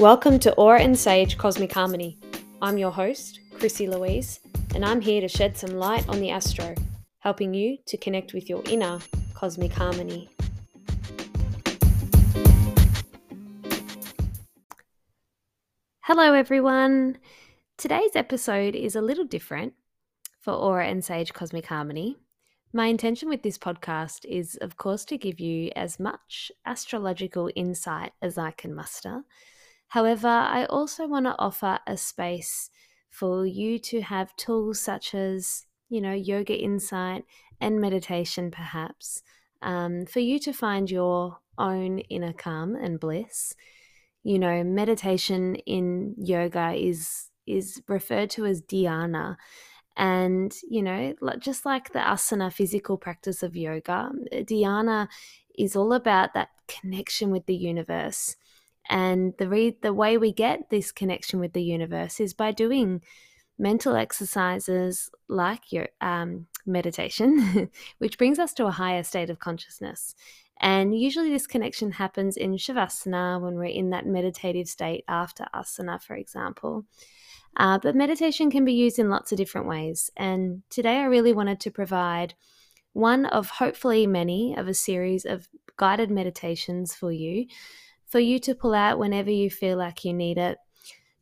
Welcome to Aura and Sage Cosmic Harmony. I'm your host, Chrissy Louise, and I'm here to shed some light on the astro, helping you to connect with your inner cosmic harmony. Hello, everyone. Today's episode is a little different for Aura and Sage Cosmic Harmony. My intention with this podcast is, of course, to give you as much astrological insight as I can muster However, I also want to offer a space for you to have tools such as, you know, yoga insight and meditation, perhaps, um, for you to find your own inner calm and bliss. You know, meditation in yoga is is referred to as dhyana. And, you know, just like the asana physical practice of yoga, dhyana is all about that connection with the universe and the re- the way we get this connection with the universe is by doing mental exercises like your um, meditation, which brings us to a higher state of consciousness. And usually, this connection happens in Shavasana when we're in that meditative state after asana, for example. Uh, but meditation can be used in lots of different ways. And today, I really wanted to provide one of hopefully many of a series of guided meditations for you for you to pull out whenever you feel like you need it.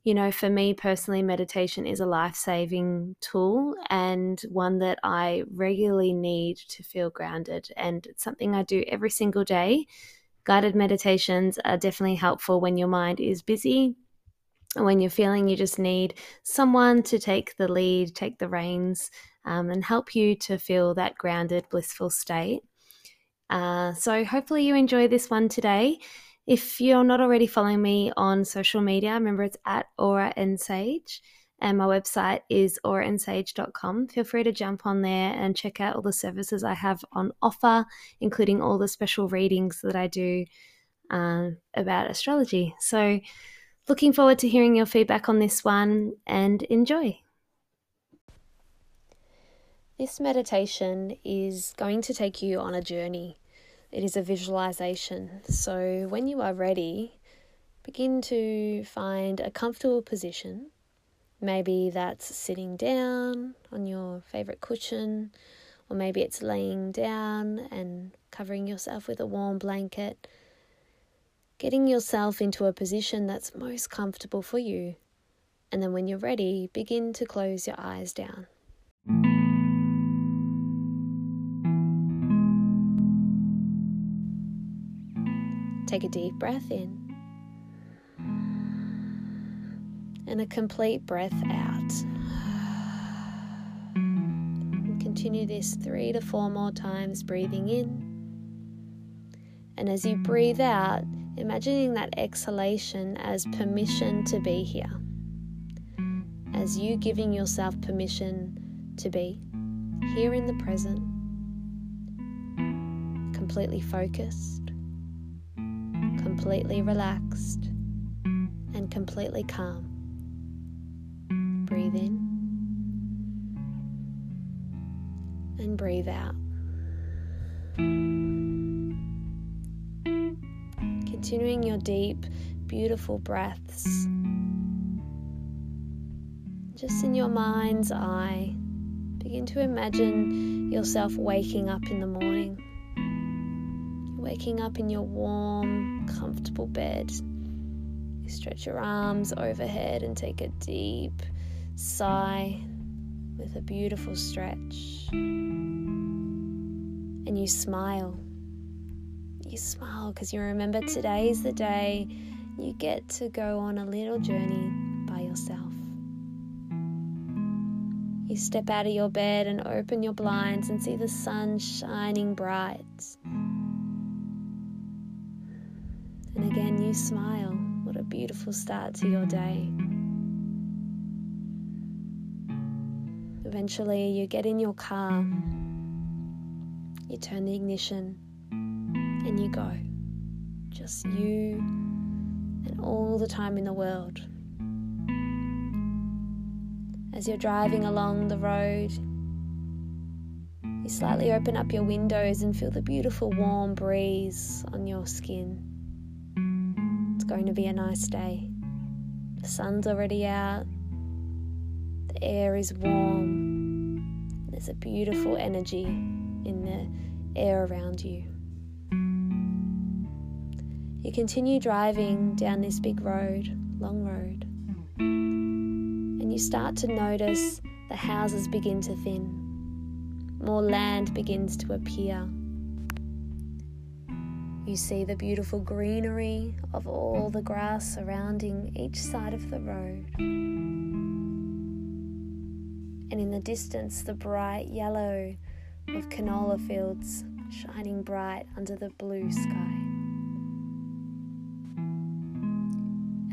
You know, for me personally, meditation is a life saving tool and one that I regularly need to feel grounded. And it's something I do every single day. Guided meditations are definitely helpful when your mind is busy and when you're feeling you just need someone to take the lead, take the reins, um, and help you to feel that grounded, blissful state. Uh, so, hopefully, you enjoy this one today. If you're not already following me on social media, remember it's at Aura and Sage. And my website is auraandsage.com. Feel free to jump on there and check out all the services I have on offer, including all the special readings that I do um, about astrology. So, looking forward to hearing your feedback on this one and enjoy. This meditation is going to take you on a journey it is a visualization. So when you are ready, begin to find a comfortable position. Maybe that's sitting down on your favorite cushion, or maybe it's laying down and covering yourself with a warm blanket. Getting yourself into a position that's most comfortable for you. And then when you're ready, begin to close your eyes down. Take a deep breath in and a complete breath out. And continue this three to four more times, breathing in. And as you breathe out, imagining that exhalation as permission to be here. As you giving yourself permission to be here in the present, completely focused completely relaxed and completely calm. Breathe in and breathe out. Continuing your deep, beautiful breaths. Just in your mind's eye, begin to imagine yourself waking up in the morning waking up in your warm, comfortable bed. You stretch your arms overhead and take a deep sigh with a beautiful stretch. And you smile. You smile because you remember today is the day you get to go on a little journey by yourself. You step out of your bed and open your blinds and see the sun shining bright. You smile. What a beautiful start to your day. Eventually, you get in your car, you turn the ignition, and you go. Just you and all the time in the world. As you're driving along the road, you slightly open up your windows and feel the beautiful warm breeze on your skin going to be a nice day. The sun's already out, the air is warm, there's a beautiful energy in the air around you. You continue driving down this big road, long road, and you start to notice the houses begin to thin. More land begins to appear. You see the beautiful greenery of all the grass surrounding each side of the road. And in the distance, the bright yellow of canola fields shining bright under the blue sky.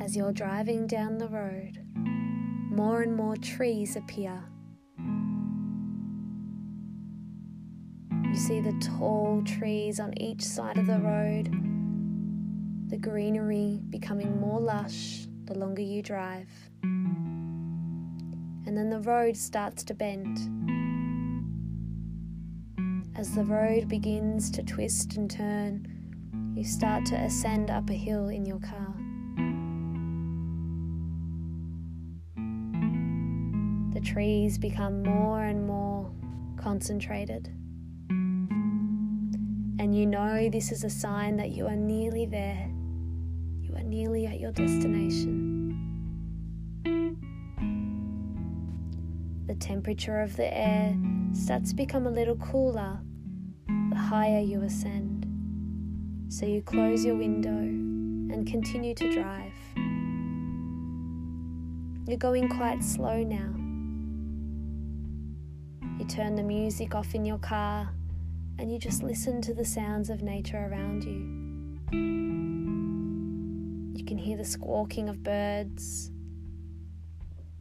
As you're driving down the road, more and more trees appear. You see the tall trees on each side of the road, the greenery becoming more lush the longer you drive. And then the road starts to bend. As the road begins to twist and turn, you start to ascend up a hill in your car. The trees become more and more concentrated. And you know this is a sign that you are nearly there. You are nearly at your destination. The temperature of the air starts to become a little cooler the higher you ascend. So you close your window and continue to drive. You're going quite slow now. You turn the music off in your car and you just listen to the sounds of nature around you. You can hear the squawking of birds,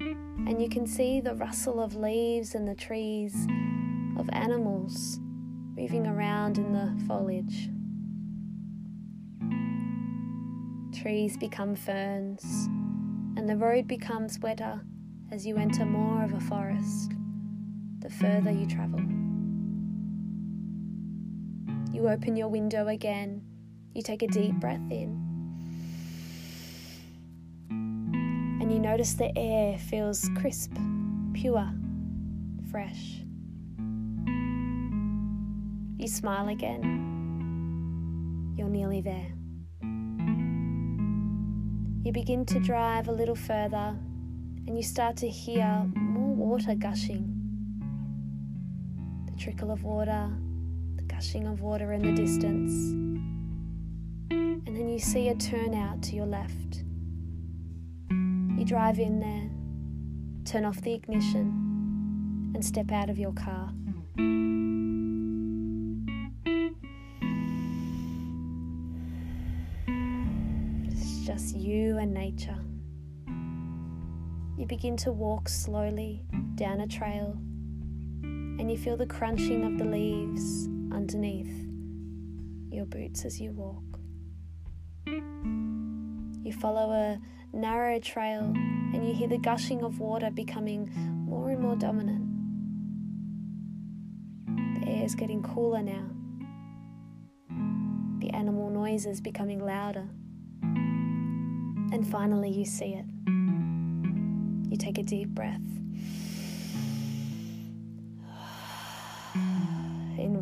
and you can see the rustle of leaves and the trees of animals moving around in the foliage. Trees become ferns, and the road becomes wetter as you enter more of a forest the further you travel. You open your window again, you take a deep breath in, and you notice the air feels crisp, pure, fresh. You smile again. You're nearly there. You begin to drive a little further and you start to hear more water gushing the trickle of water, gushing of water in the distance. And then you see a turnout to your left. You drive in there, turn off the ignition, and step out of your car. It's just you and nature. You begin to walk slowly down a trail and you feel the crunching of the leaves underneath your boots as you walk. You follow a narrow trail and you hear the gushing of water becoming more and more dominant. The air is getting cooler now. The animal noises becoming louder. And finally, you see it. You take a deep breath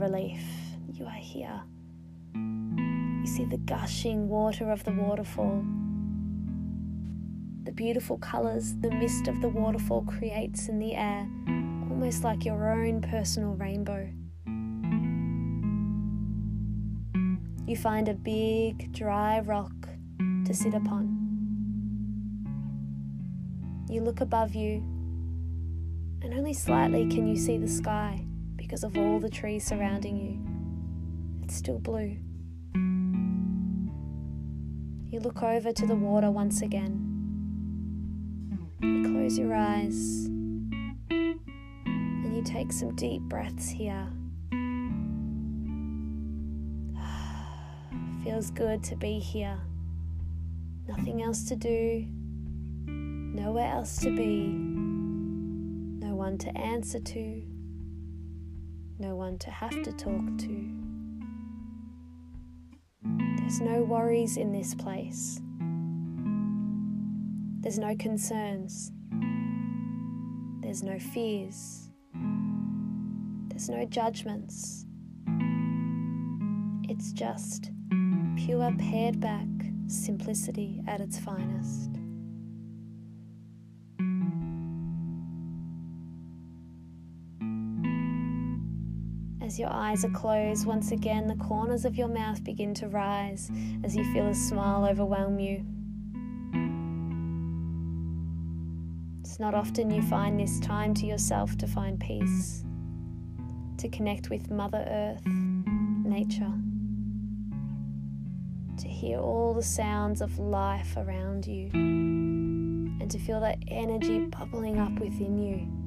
relief. You are here. You see the gushing water of the waterfall. The beautiful colours the mist of the waterfall creates in the air, almost like your own personal rainbow. You find a big, dry rock to sit upon. You look above you, and only slightly can you see the sky because of all the trees surrounding you. It's still blue. You look over to the water once again. You close your eyes and you take some deep breaths here. Feels good to be here. Nothing else to do, nowhere else to be, no one to answer to no one to have to talk to. There's no worries in this place. There's no concerns. There's no fears. There's no judgments. It's just pure pared back simplicity at its finest. As your eyes are closed, once again the corners of your mouth begin to rise as you feel a smile overwhelm you. It's not often you find this time to yourself to find peace, to connect with Mother Earth, nature, to hear all the sounds of life around you, and to feel that energy bubbling up within you.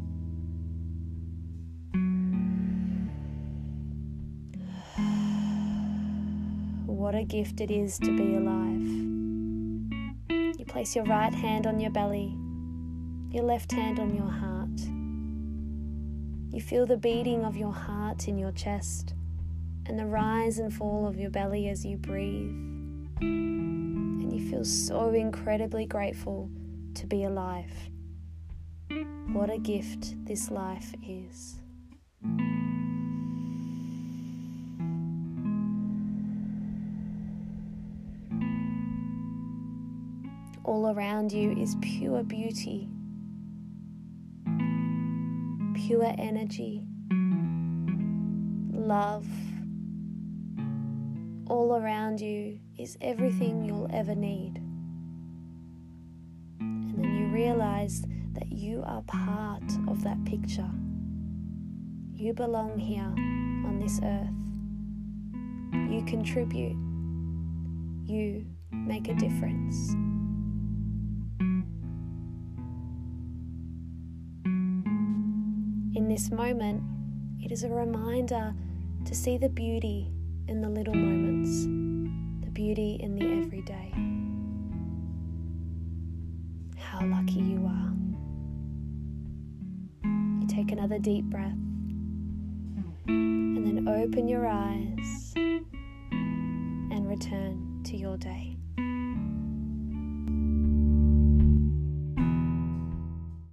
What a gift it is to be alive. You place your right hand on your belly, your left hand on your heart. You feel the beating of your heart in your chest and the rise and fall of your belly as you breathe. And you feel so incredibly grateful to be alive. What a gift this life is. All around you is pure beauty, pure energy, love. All around you is everything you'll ever need. And then you realize that you are part of that picture. You belong here on this earth. You contribute. You make a difference. This moment, it is a reminder to see the beauty in the little moments, the beauty in the everyday. How lucky you are. You take another deep breath and then open your eyes and return to your day.